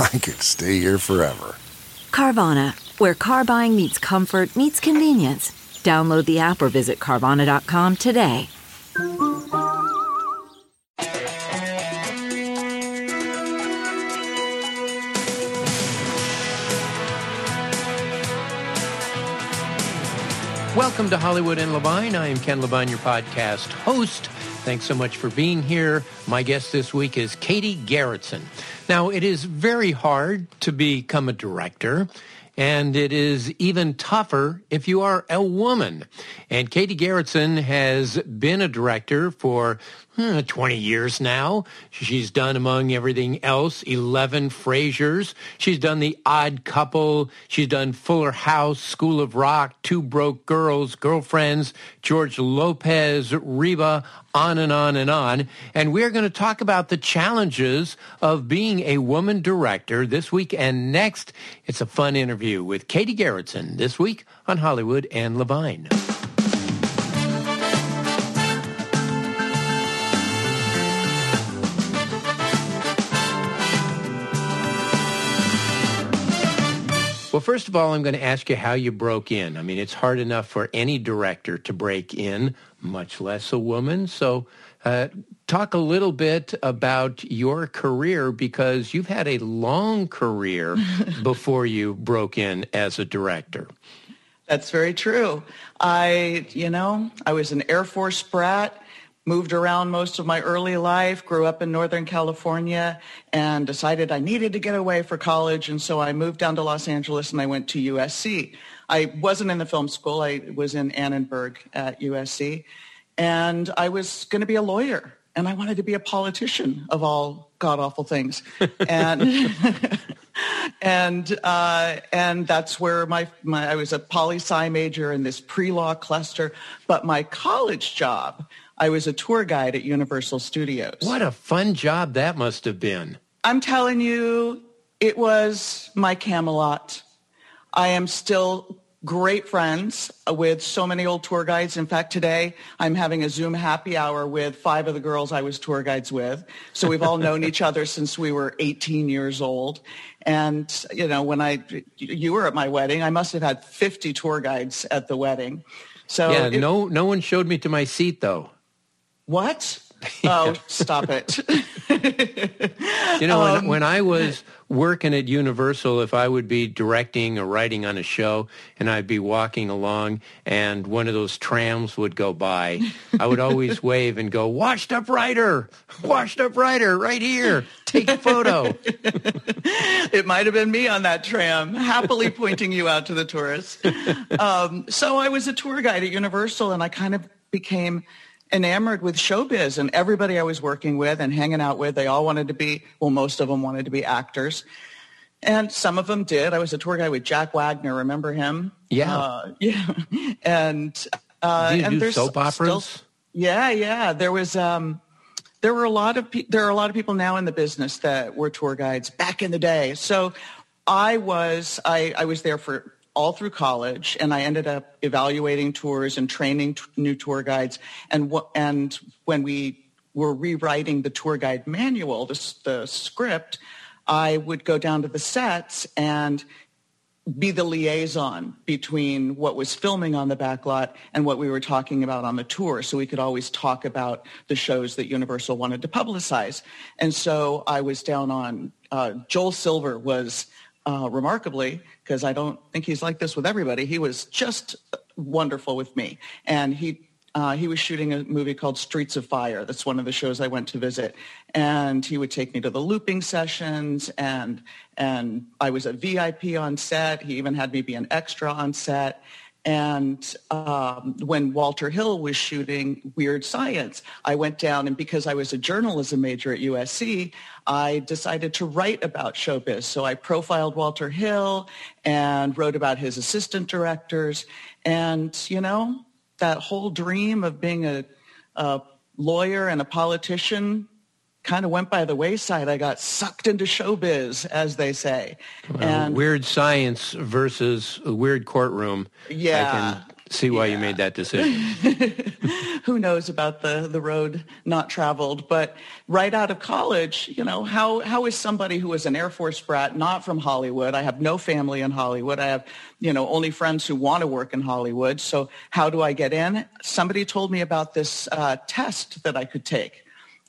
I could stay here forever. Carvana, where car buying meets comfort, meets convenience. Download the app or visit Carvana.com today. Welcome to Hollywood and Levine. I am Ken Levine, your podcast host. Thanks so much for being here. My guest this week is Katy Garretson. Now, it is very hard to become a director. And it is even tougher if you are a woman. And Katy Garretson has been a director for hmm, 20 years now. She's done, among everything else, 11 Frasiers. She's done The Odd Couple. She's done Fuller House, School of Rock, Two Broke Girls, Girlfriends, George Lopez, Reba, on and on and on. And we're going to talk about the challenges of being a woman director this week and next. It's a fun interview with Katy Garretson this week on Hollywood and Levine. Well, first of all, I'm going to ask you how you broke in. I mean, it's hard enough for any director to break in, much less a woman. So, uh, talk a little bit about your career because you've had a long career before you broke in as a director. That's very true. I, you know, I was an Air Force brat moved around most of my early life, grew up in Northern California, and decided I needed to get away for college. And so I moved down to Los Angeles and I went to USC. I wasn't in the film school. I was in Annenberg at USC. And I was going to be a lawyer. And I wanted to be a politician of all god-awful things. and and uh, and that's where my, my I was a poli sci major in this pre-law cluster. But my college job I was a tour guide at Universal Studios. What a fun job that must have been. I'm telling you, it was my Camelot. I am still great friends with so many old tour guides. In fact, today I'm having a Zoom happy hour with five of the girls I was tour guides with. So we've all known each other since we were 18 years old. And, you know, when I, you were at my wedding, I must have had 50 tour guides at the wedding. So yeah, it, no, no one showed me to my seat though. What? Oh, stop it. you know, um, when, when I was working at Universal, if I would be directing or writing on a show and I'd be walking along and one of those trams would go by, I would always wave and go, washed up writer, washed up writer right here. Take a photo. it might have been me on that tram, happily pointing you out to the tourists. Um, so I was a tour guide at Universal and I kind of became enamored with showbiz and everybody I was working with and hanging out with, they all wanted to be, well, most of them wanted to be actors. And some of them did. I was a tour guide with Jack Wagner. Remember him? Yeah. Uh, yeah. And, uh, and there's soap operas? Still, yeah, yeah. There was, um, there were a lot of pe- there are a lot of people now in the business that were tour guides back in the day. So I was I, I was there for all through college, and I ended up evaluating tours and training t- new tour guides. And and when we were rewriting the tour guide manual, the, the script, I would go down to the sets and be the liaison between what was filming on the backlot and what we were talking about on the tour. So we could always talk about the shows that Universal wanted to publicize. And so I was down on, uh, Joel Silver was uh, remarkably, because I don't think he's like this with everybody, he was just wonderful with me. And he uh, he was shooting a movie called Streets of Fire. That's one of the shows I went to visit. And he would take me to the looping sessions and, and I was a VIP on set. He even had me be an extra on set. And um, when Walter Hill was shooting Weird Science, I went down and because I was a journalism major at USC, I decided to write about showbiz. So I profiled Walter Hill and wrote about his assistant directors. And, you know, that whole dream of being a, a lawyer and a politician kind of went by the wayside. I got sucked into showbiz, as they say. Well, and weird science versus a weird courtroom. Yeah, I can see why yeah. you made that decision. Who knows about the, the road not traveled? But right out of college, you know, how, how is somebody who is an Air Force brat, not from Hollywood? I have no family in Hollywood. I have, you know, only friends who want to work in Hollywood. So how do I get in? Somebody told me about this uh, test that I could take.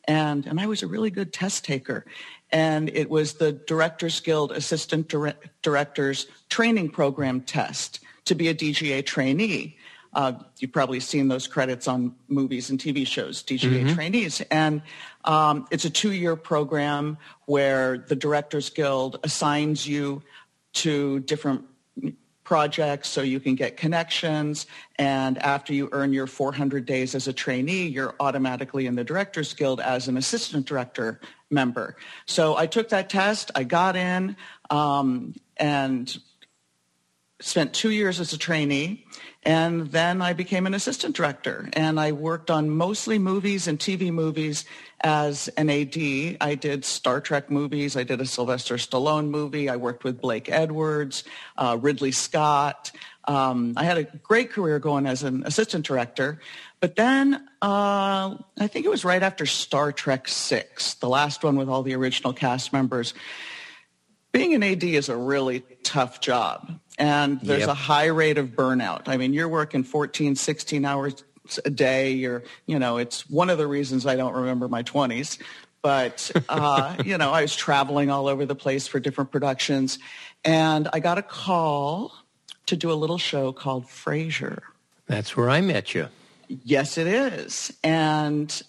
And, and I was a really good test taker and it was the Directors Guild Assistant Dire- Directors Training Program test to be a DGA trainee. Uh, you've probably seen those credits on movies and TV shows, DGA mm-hmm. trainees. And um, it's a two-year program where the Directors Guild assigns you to different projects so you can get connections. And after you earn your 400 days as a trainee, you're automatically in the Directors Guild as an assistant director member. So I took that test. I got in. Um, and spent two years as a trainee, and then I became an assistant director. And I worked on mostly movies and TV movies as an AD. I did Star Trek movies. I did a Sylvester Stallone movie. I worked with Blake Edwards, uh, Ridley Scott. Um, I had a great career going as an assistant director. But then uh, I think it was right after Star Trek 6, the last one with all the original cast members. Being an AD is a really tough job and there's yep. a high rate of burnout. I mean, you're working 14, 16 hours a day. You're, you know, it's one of the reasons I don't remember my 20s. But, uh, you know, I was traveling all over the place for different productions. And I got a call to do a little show called Frasier. That's where I met you. Yes, it is. And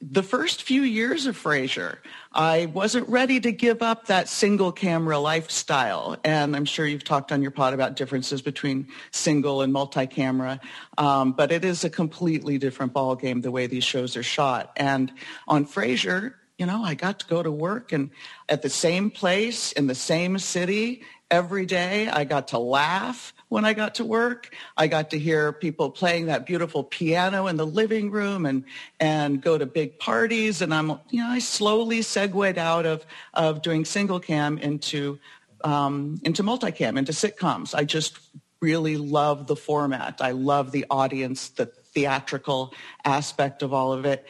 the first few years of Frasier, I wasn't ready to give up that single camera lifestyle. And I'm sure you've talked on your pod about differences between single and multi-camera. Um, but it is a completely different ballgame the way these shows are shot. And on Frasier, you know, I got to go to work and at the same place in the same city every day. I got to laugh when I got to work. I got to hear people playing that beautiful piano in the living room and, and go to big parties. And I'm, you know, I slowly segued out of, of doing single cam into, um, into multicam, into sitcoms. I just really love the format. I love the audience, the theatrical aspect of all of it.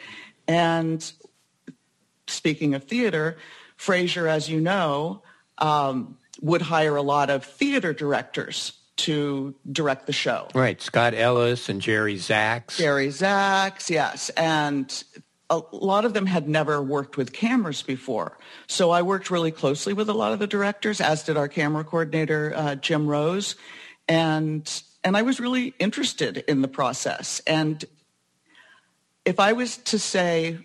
And speaking of theater, Frasier, as you know, um, would hire a lot of theater directors to direct the show. Right. Scott Ellis and Jerry Zaks. Jerry Zaks, yes. And a lot of them had never worked with cameras before. So I worked really closely with a lot of the directors, as did our camera coordinator, uh, Jim Rose. And, and I was really interested in the process. And if I was to say,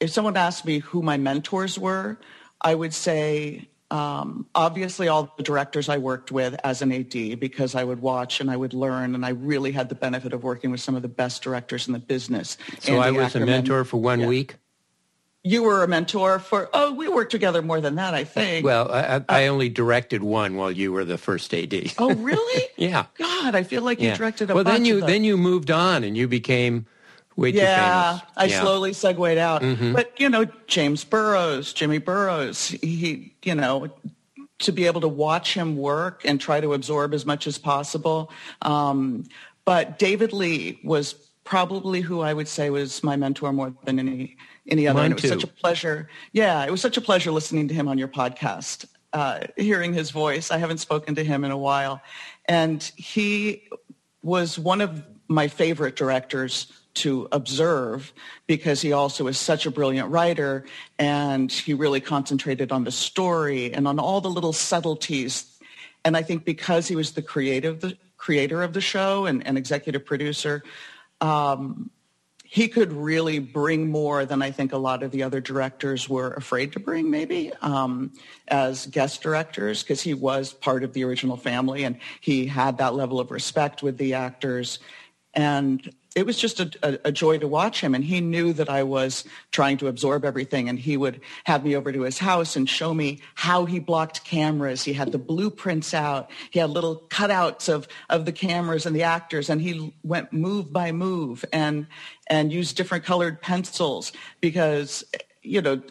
if someone asked me who my mentors were, I would say um, obviously all the directors I worked with as an AD because I would watch and I would learn and I really had the benefit of working with some of the best directors in the business. So Andy I was Ackerman. a mentor for one yeah. week? You were a mentor for, oh, we worked together more than that, I think. Well, I, I uh, only directed one while you were the first AD. oh, really? yeah. God, I feel like you directed a lot. well, then you, then you moved on and you became way yeah. I yeah. slowly segued out. Mm-hmm. But, you know, James Burrows, Jimmy Burrows, he, you know, to be able to watch him work and try to absorb as much as possible. Um, but David Lee was probably who I would say was my mentor more than any any other. Mine and it was too. such a pleasure. Yeah, it was such a pleasure listening to him on your podcast, uh, hearing his voice. I haven't spoken to him in a while, and he was one of my favorite directors to observe because he also is such a brilliant writer and he really concentrated on the story and on all the little subtleties. And I think because he was the creative, the creator of the show and, and executive producer, um, he could really bring more than I think a lot of the other directors were afraid to bring, maybe um, as guest directors, because he was part of the original family and he had that level of respect with the actors. And it was just a, a, a, joy to watch him. And he knew that I was trying to absorb everything. And he would have me over to his house and show me how he blocked cameras. He had the blueprints out. He had little cutouts of, of the cameras and the actors. And he went move by move and, and used different colored pencils because, you know,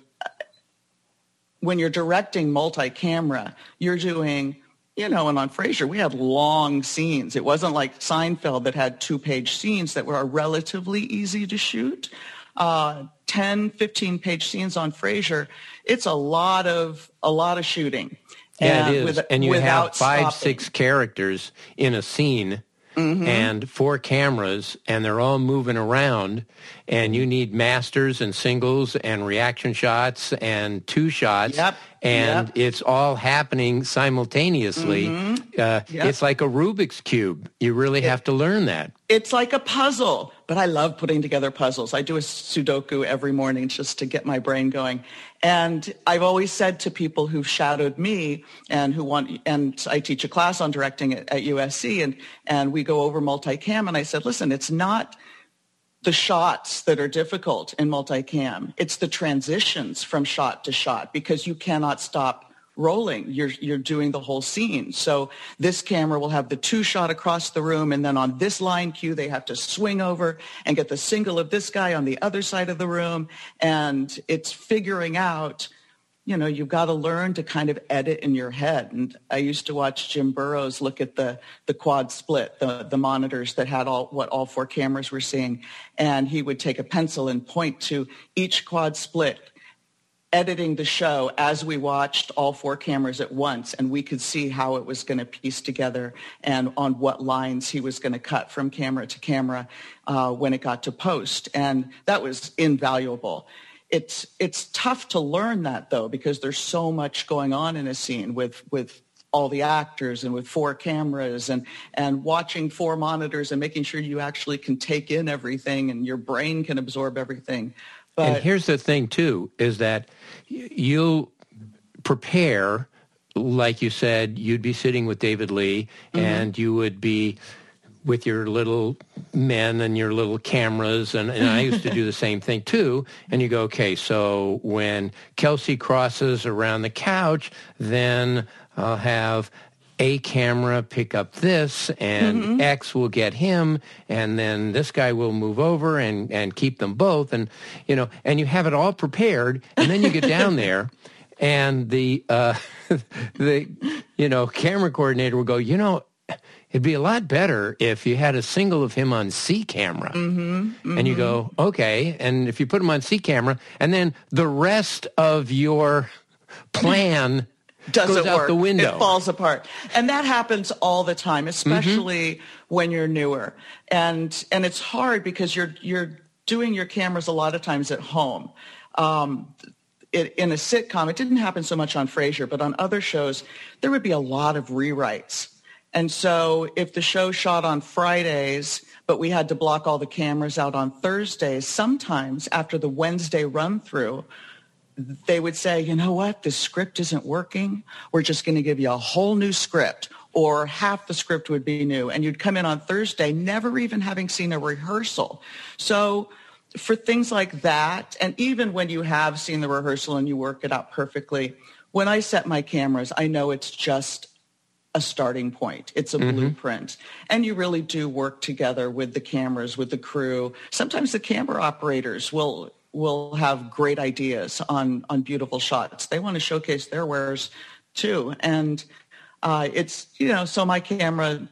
when you're directing multi-camera, you're doing you know, and on Frasier, we had long scenes. It wasn't like Seinfeld that had two-page scenes that were relatively easy to shoot. Uh, 10, 15 page scenes on Frasier, it's a lot of, a lot of shooting. Yeah, and, it is. With, and you have five, stopping. six characters in a scene mm-hmm. and four cameras and they're all moving around and you need masters and singles and reaction shots and two shots yep. and yep. it's all happening simultaneously. Mm-hmm. Uh, yep. It's like a Rubik's cube. You really it, have to learn that. It's like a puzzle, but I love putting together puzzles. I do a Sudoku every morning just to get my brain going. And I've always said to people who've shadowed me and who want, and I teach a class on directing at, at USC and, and we go over multicam and I said, listen, it's not the shots that are difficult in multicam. It's the transitions from shot to shot because you cannot stop rolling. You're, you're doing the whole scene. So this camera will have the two shot across the room and then on this line cue, they have to swing over and get the single of this guy on the other side of the room. And it's figuring out you know, you've got to learn to kind of edit in your head. And I used to watch Jim Burrows look at the, the quad split, the, the monitors that had all what all four cameras were seeing. And he would take a pencil and point to each quad split, editing the show as we watched all four cameras at once. And we could see how it was going to piece together and on what lines he was going to cut from camera to camera uh, when it got to post. And that was invaluable it's it's tough to learn that though because there's so much going on in a scene with with all the actors and with four cameras and and watching four monitors and making sure you actually can take in everything and your brain can absorb everything. But and here's the thing too is that you prepare like you said you'd be sitting with David Lee mm-hmm. and you would be with your little men and your little cameras and, and I used to do the same thing too and you go okay so when Kelsey crosses around the couch then I'll have a camera pick up this and mm-hmm. X will get him and then this guy will move over and, and keep them both and you know and you have it all prepared and then you get down there and the uh, the you know camera coordinator will go you know It'd be a lot better if you had a single of him on C camera. Mm-hmm, mm-hmm. And you go, okay. And if you put him on C camera, and then the rest of your plan doesn't work. the window. It falls apart. And that happens all the time, especially mm-hmm. when you're newer. And and it's hard because you're you're doing your cameras a lot of times at home. Um, it, in a sitcom, it didn't happen so much on Frasier, but on other shows, there would be a lot of rewrites and so if the show shot on Fridays, but we had to block all the cameras out on Thursdays, sometimes after the Wednesday run through, they would say, you know what, the script isn't working. We're just going to give you a whole new script or half the script would be new. And you'd come in on Thursday, never even having seen a rehearsal. So for things like that, and even when you have seen the rehearsal and you work it out perfectly, when I set my cameras, I know it's just a starting point. It's a mm-hmm. blueprint. And you really do work together with the cameras, with the crew. Sometimes the camera operators will will have great ideas on on beautiful shots. They want to showcase their wares too. And uh, it's you know, so my camera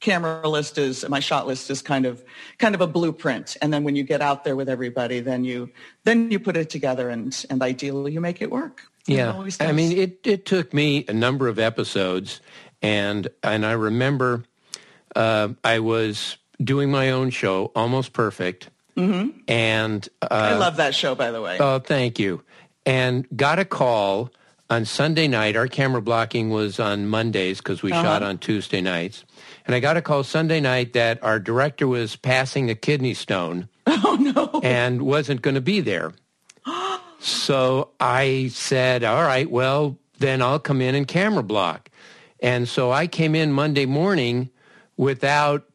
camera list is my shot list is kind of kind of a blueprint and then when you get out there with everybody then you then you put it together and and ideally you make it work yeah i mean it it took me a number of episodes and and I remember uh, I was doing my own show, almost perfect, And uh, I love that show, by the way. Oh, thank you. And got a call on Sunday night. Our camera blocking was on Mondays because we shot on Tuesday nights. And I got a call Sunday night that our director was passing a kidney stone. Oh, no. And wasn't going to be there. so I said, all right, well, then I'll come in and camera block. And so I came in Monday morning without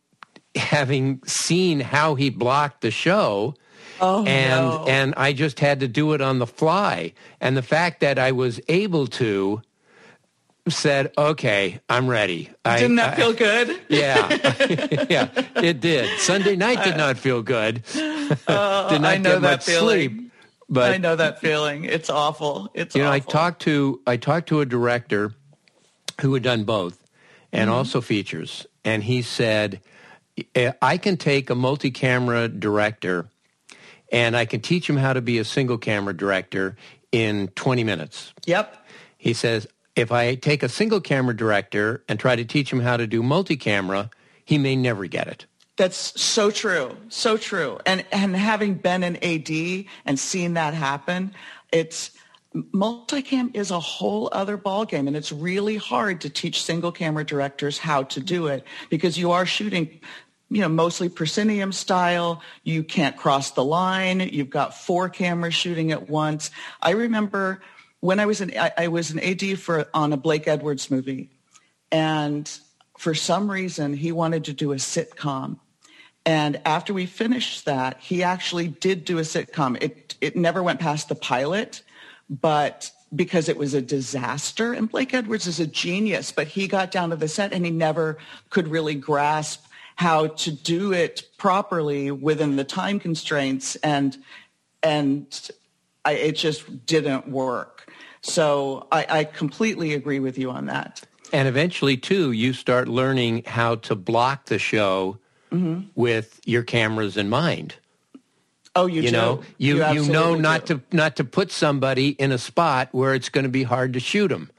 having seen how he blocked the show oh, and no. and I just had to do it on the fly. And the fact that I was able to said, "Okay, I'm ready." I- Didn't that I- feel good? Yeah, yeah, it did. Sunday night did not feel good. did not Uh, I know get that much feeling. sleep. But I know that feeling. It's awful. It's you know, I talked to I talked to a director who had done both and Mm-hmm. also features, and he said, "Eh, Uh, "I can take a multi-camera director, and I can teach him how to be a single-camera director in 20 minutes." Yep. He says, "If I take a single-camera director and try to teach him how to do multi-camera, he may never get it." That's so true. So true. And and having been an AD and seen that happen, it's multicam is a whole other ballgame and it's really hard to teach single camera directors how to do it because you are shooting you know mostly proscenium style you can't cross the line you've got four cameras shooting at once i remember when i was an i, I was an ad for on a blake edwards movie and for some reason he wanted to do a sitcom and after we finished that, he actually did do a sitcom. It it never went past the pilot, but because it was a disaster. And Blake Edwards is a genius, but he got down to the set and he never could really grasp how to do it properly within the time constraints and and I, it just didn't work. So I, I completely agree with you on that. And eventually, too, you start learning how to block the show Mm-hmm. with your cameras in mind. Oh, you, You know, you you, know not do. to not to put somebody in a spot where it's going to be hard to shoot them,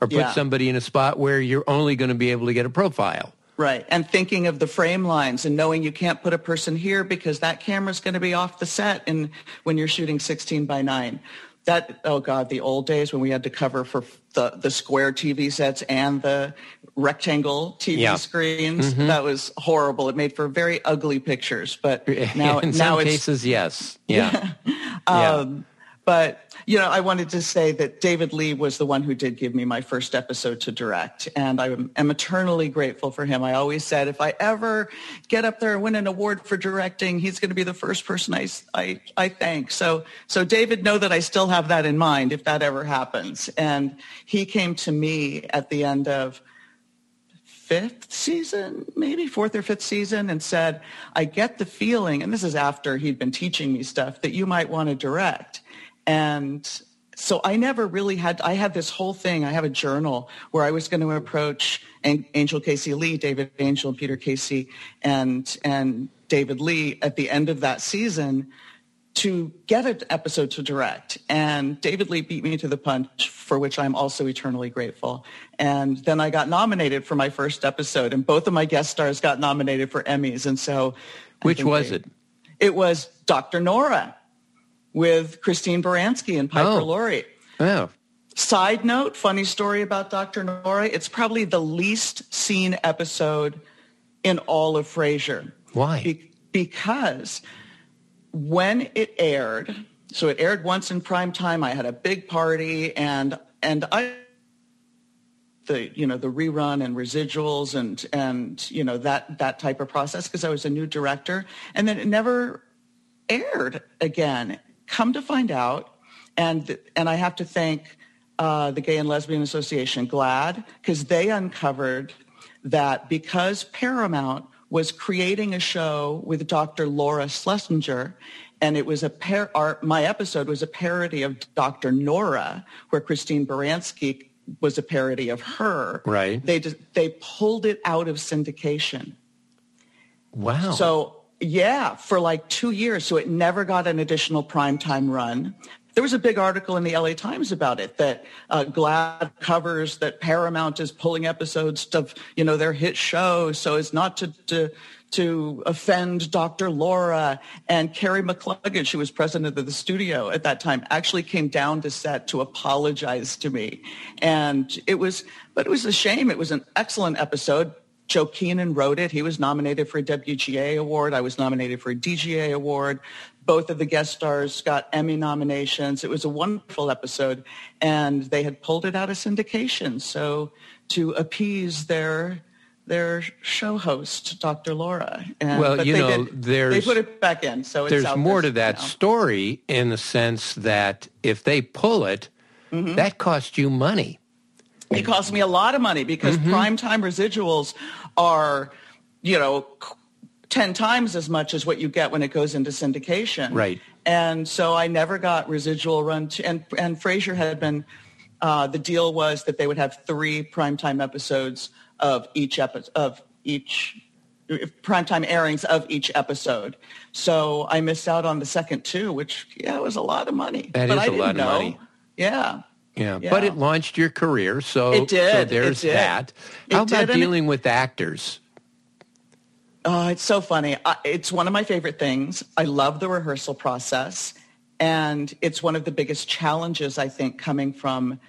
or put Yeah. somebody in a spot where you're only going to be able to get a profile. Right. And thinking of the frame lines and knowing you can't put a person here because that camera's going to be off the set and when you're shooting 16 by 9. That, oh God, the old days when we had to cover for the, the square TV sets and the rectangle TV Yeah. screens. That was horrible. It made for very ugly pictures. But now, in now some it's, cases, yes, yeah, yeah. um, but you know, I wanted to say that David Lee was the one who did give me my first episode to direct, and I am eternally grateful for him. I always said if I ever get up there and win an award for directing, he's going to be the first person I, I I thank. So so David, know that I still have that in mind if that ever happens. And he came to me at the end of fifth season, maybe fourth or fifth season, and said, I get the feeling, and this is after he'd been teaching me stuff, that you might want to direct. And so I never really had, I had this whole thing, I have a journal where I was going to approach Angell Casey Lee, David Angell, and Peter Casey, and, and David Lee at the end of that season to get an episode to direct. And David Lee beat me to the punch, for which I'm also eternally grateful. And then I got nominated for my first episode, and both of my guest stars got nominated for Emmys. And so, Which was they- it? It was Dr. Nora with Christine Baranski and Piper Oh. Laurie. Oh, Side note, funny story about Dr. Nora. It's probably the least seen episode in all of Frasier. Why? Be- because when it aired, so it aired once in prime time. I had a big party and and I the you know the rerun and residuals and and you know that that type of process because I was a new director and then it never aired again. Come to find out, and and I have to thank uh, the Gay and Lesbian Association, GLAAD, because they uncovered that because Paramount was creating a show with Dr. Laura Schlesinger, and it was a par- our, my episode was a parody of Dr. Nora, where Christine Baranski was a parody of her. Right. They just, they pulled it out of syndication. wow. So yeah, for like two years. So it never got an additional primetime run. There was a big article in the LA Times about it that uh, GLAAD covers that Paramount is pulling episodes of, you know, their hit show so as not to, to, to offend Dr. Laura and Kerry McCluggage, she was president of the studio at that time, actually came down to set to apologize to me. And it was, but it was a shame. It was an excellent episode. Joe Keenan wrote it. He was nominated for a WGA award. I was nominated for a DGA award. Both of the guest stars got Emmy nominations. It was a wonderful episode and they had pulled it out of syndication. So to appease their their show host, Dr. Laura. And, well, you know, did, there's they put it back in, so there's more to that story in the sense that if they pull it, mm-hmm. that costs you money. It costs me a lot of money because mm-hmm. primetime residuals are, you know, ten times as much as what you get when it goes into syndication. Right. And so I never got residual run. To, and and Frasier had been. Uh, the deal was that they would have three primetime episodes of each episode of each primetime airings of each episode. So I missed out on the second two, which yeah, it was a lot of money. That but is I a lot of know. money. Yeah. Yeah. Yeah, but it launched your career, so it did. So there's it did. that. It How about did, dealing with actors? Oh, it's so funny. I, it's one of my favorite things. I love the rehearsal process, and it's one of the biggest challenges I think coming from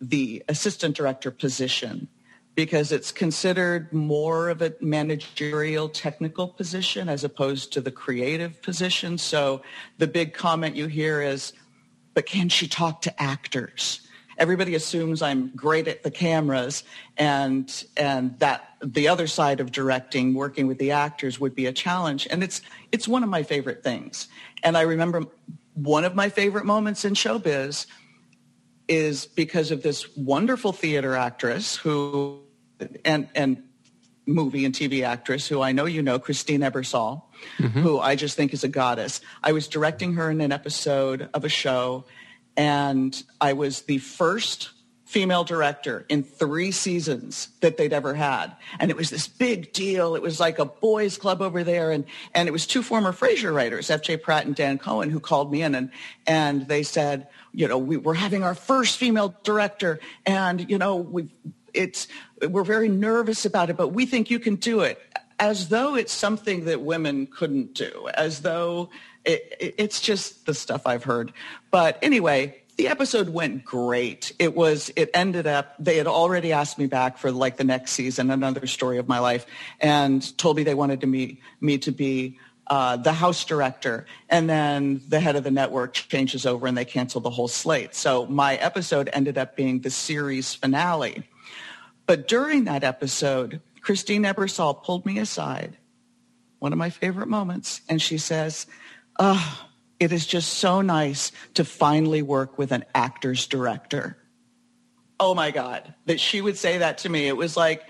the assistant director position because it's considered more of a managerial technical position as opposed to the creative position. So the big comment you hear is, but can she talk to actors? Everybody assumes I'm great at the cameras and and that the other side of directing, working with the actors would be a challenge. And it's it's one of my favorite things. And I remember one of my favorite moments in showbiz is because of this wonderful theater actress who and and movie and TV actress who I know you know, Christine Ebersole, mm-hmm. who I just think is a goddess. I was directing her in an episode of a show, and I was the first female director in three seasons that they'd ever had. And it was this big deal. It was like a boys club over there. And, and it was two former Frasier writers, F.J. Pratt and Dan Cohen, who called me in and, and they said, you know, we, we're having our first female director and, you know, we it's we're very nervous about it, but we think you can do it. As though it's something that women couldn't do, as though it, it, it's just the stuff I've heard. But anyway, the episode went great. It was, it ended up, they had already asked me back for like the next season, another story of my life, and told me they wanted to me, me to be uh, the house director. And then the head of the network changes over and they cancel the whole slate. So my episode ended up being the series finale. But during that episode, Christine Ebersole pulled me aside, one of my favorite moments, and she says, oh, it is just so nice to finally work with an actor's director. Oh my God, that she would say that to me. It was like,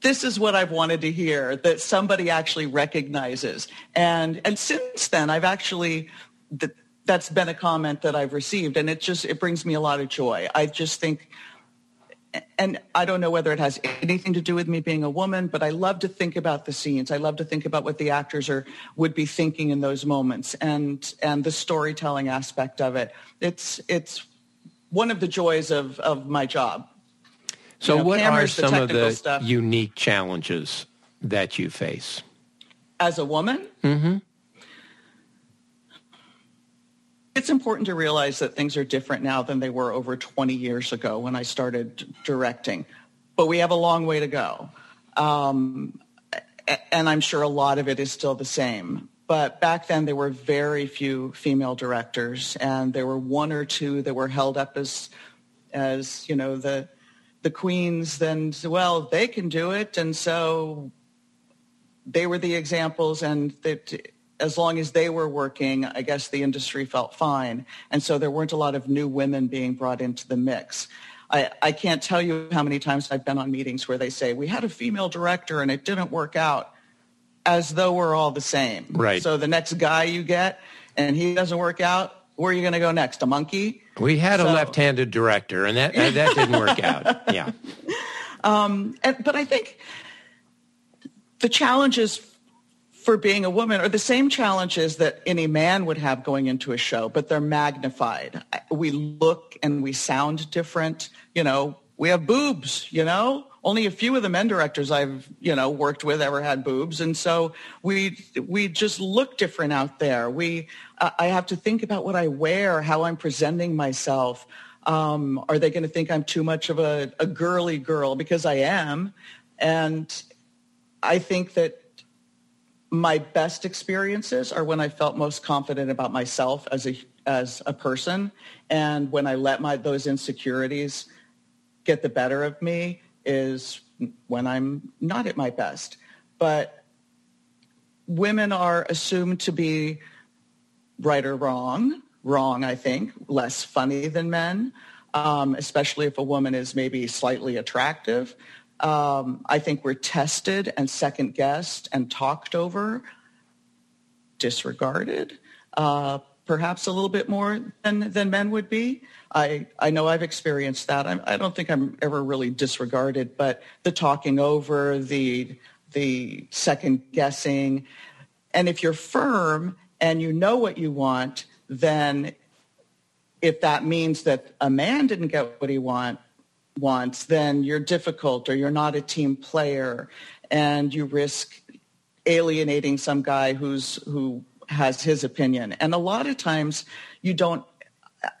this is what I've wanted to hear, that somebody actually recognizes. And, and since then, I've actually, that, that's been a comment that I've received, and it just, it brings me a lot of joy. I just think and I don't know whether it has anything to do with me being a woman, but I love to think about the scenes. I love to think about what the actors are would be thinking in those moments and and the storytelling aspect of it. It's it's one of the joys of of my job. So you know, what are some of the stuff. unique challenges that you face? As a woman? Mm-hmm. It's important to realize that things are different now than they were over 20 years ago when I started directing, but we have a long way to go. Um, and I'm sure a lot of it is still the same. But back then there were very few female directors and there were one or two that were held up as, as, you know, the, the queens then, well, they can do it. And so they were the examples and that as long as they were working, I guess the industry felt fine. And so there weren't a lot of new women being brought into the mix. I, I can't tell you how many times I've been on meetings where they say, we had a female director and it didn't work out as though we're all the same. Right. So the next guy you get and he doesn't work out, where are you going to go next? A monkey? We had so, a left-handed director and that, that didn't work out. Yeah. Um, and, but I think the challenge is for being a woman are the same challenges that any man would have going into a show, but they're magnified. We look and we sound different. You know, we have boobs, you know, only a few of the men directors I've, you know, worked with ever had boobs. And so we, we just look different out there. We, I have to think about what I wear, how I'm presenting myself. Um, are they going to think I'm too much of a, a girly girl? Because I am. And I think that my best experiences are when I felt most confident about myself as a as a person, and when I let my those insecurities get the better of me is when I'm not at my best. But women are assumed to be right or wrong. Wrong, I think, less funny than men, um, especially if a woman is maybe slightly attractive. Um, I think we're tested and second guessed and talked over, disregarded, uh, perhaps a little bit more than, than men would be. I, I know I've experienced that. I'm, I do not think I'm ever really disregarded, but the talking over, the, the second guessing. And if you're firm and you know what you want, then if that means that a man didn't get what he want, wants, then you're difficult or you're not a team player and you risk alienating some guy who's who has his opinion. And a lot of times you don't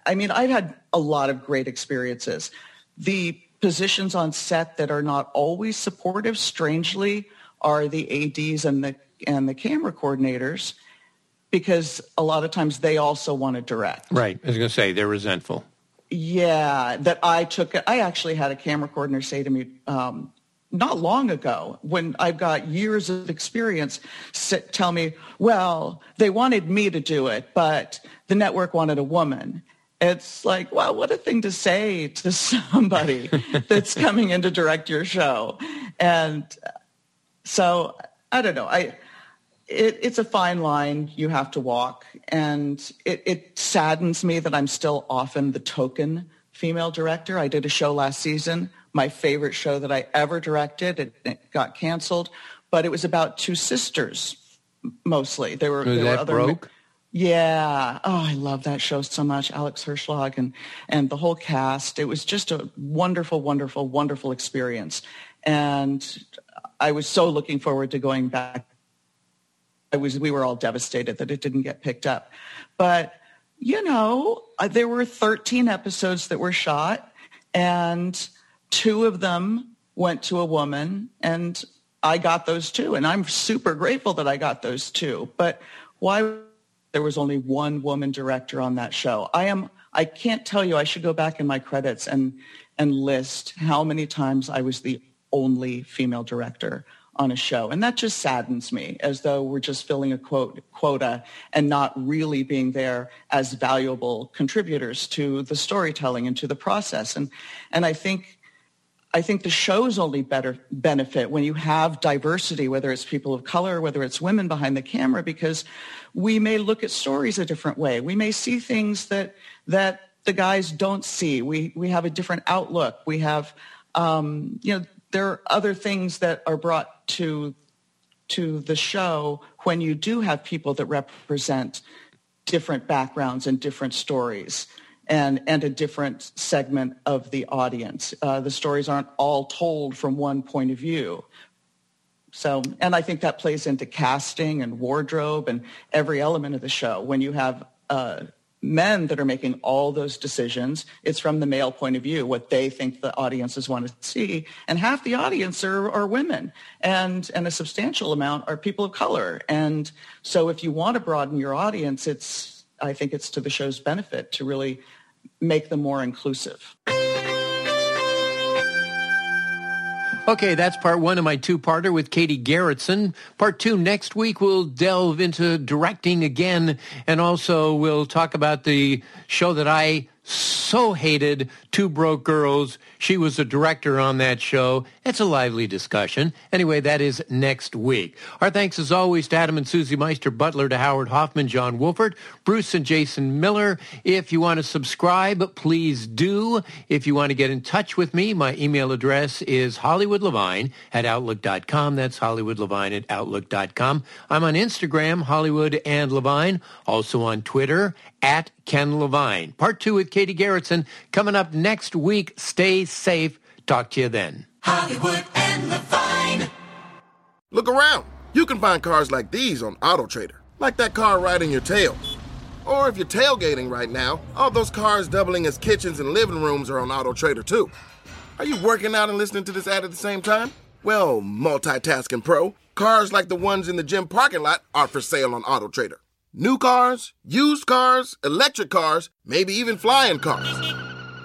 I mean, I've had a lot of great experiences. The positions on set that are not always supportive, strangely, are the ADs and the and the camera coordinators because a lot of times they also want to direct. Right. I was going to say they're resentful. Yeah, that I took. I actually had a camera coordinator say to me um, not long ago, when I've got years of experience, sit, tell me, "Well, they wanted me to do it, but the network wanted a woman." It's like, wow, what a thing to say to somebody that's coming in to direct your show, and so I don't know. I it, it's a fine line you have to walk. And it, it saddens me that I'm still often the token female director. I did a show last season, my favorite show that I ever directed. It, it got canceled, but it was about two sisters mostly. There were, there were other broke? Yeah. Oh, I love that show so much. Alex Herschlag and, and the whole cast. It was just a wonderful, wonderful, wonderful experience. And I was so looking forward to going back I was, we were all devastated that it didn't get picked up. But, you know, uh, there were 13 episodes that were shot and two of them went to a woman and I got those two. And I'm super grateful that I got those two. But why there was only one woman director on that show? I am, I can't tell you, I should go back in my credits and, and list how many times I was the only female director on a show. And that just saddens me as though we're just filling a quote, quota and not really being there as valuable contributors to the storytelling and to the process. And, and I think I think the shows only better benefit when you have diversity, whether it's people of color, whether it's women behind the camera, because we may look at stories a different way. We may see things that that the guys don't see. We we have a different outlook. We have um, you know there are other things that are brought to to the show when you do have people that represent different backgrounds and different stories and, and a different segment of the audience. Uh, the stories aren't all told from one point of view. So, and I think that plays into casting and wardrobe and every element of the show. When you have uh, men that are making all those decisions. It's from the male point of view, what they think the audiences want to see. And half the audience are, are women and, and a substantial amount are people of color. And so if you want to broaden your audience, it's, I think it's to the show's benefit to really make them more inclusive. Okay, that's part one of my two-parter with Katy Garretson. Part two next week, we'll delve into directing again, and also we'll talk about the show that I so hated Two Broke Girls. She was a director on that show. It's a lively discussion. Anyway, that is next week. Our thanks as always to Adam and Susie Meister Butler, to Howard Hoffman, John Wolford, Bruce and Jason Miller. If you want to subscribe, please do. If you want to get in touch with me, my email address is hollywoodlevine at outlook.com. That's hollywoodlevine at outlook.com. I'm on Instagram, Hollywood and Levine, also on Twitter at Ken Levine. Part two with Katy Garretson coming up next week. Stay safe. Talk to you then. Hollywood and Levine. Look around. You can find cars like these on AutoTrader, like that car riding your tail. Or if you're tailgating right now, all those cars doubling as kitchens and living rooms are on AutoTrader too. Are you working out and listening to this ad at the same time? Well, multitasking pro, cars like the ones in the gym parking lot are for sale on AutoTrader. New cars, used cars, electric cars, maybe even flying cars.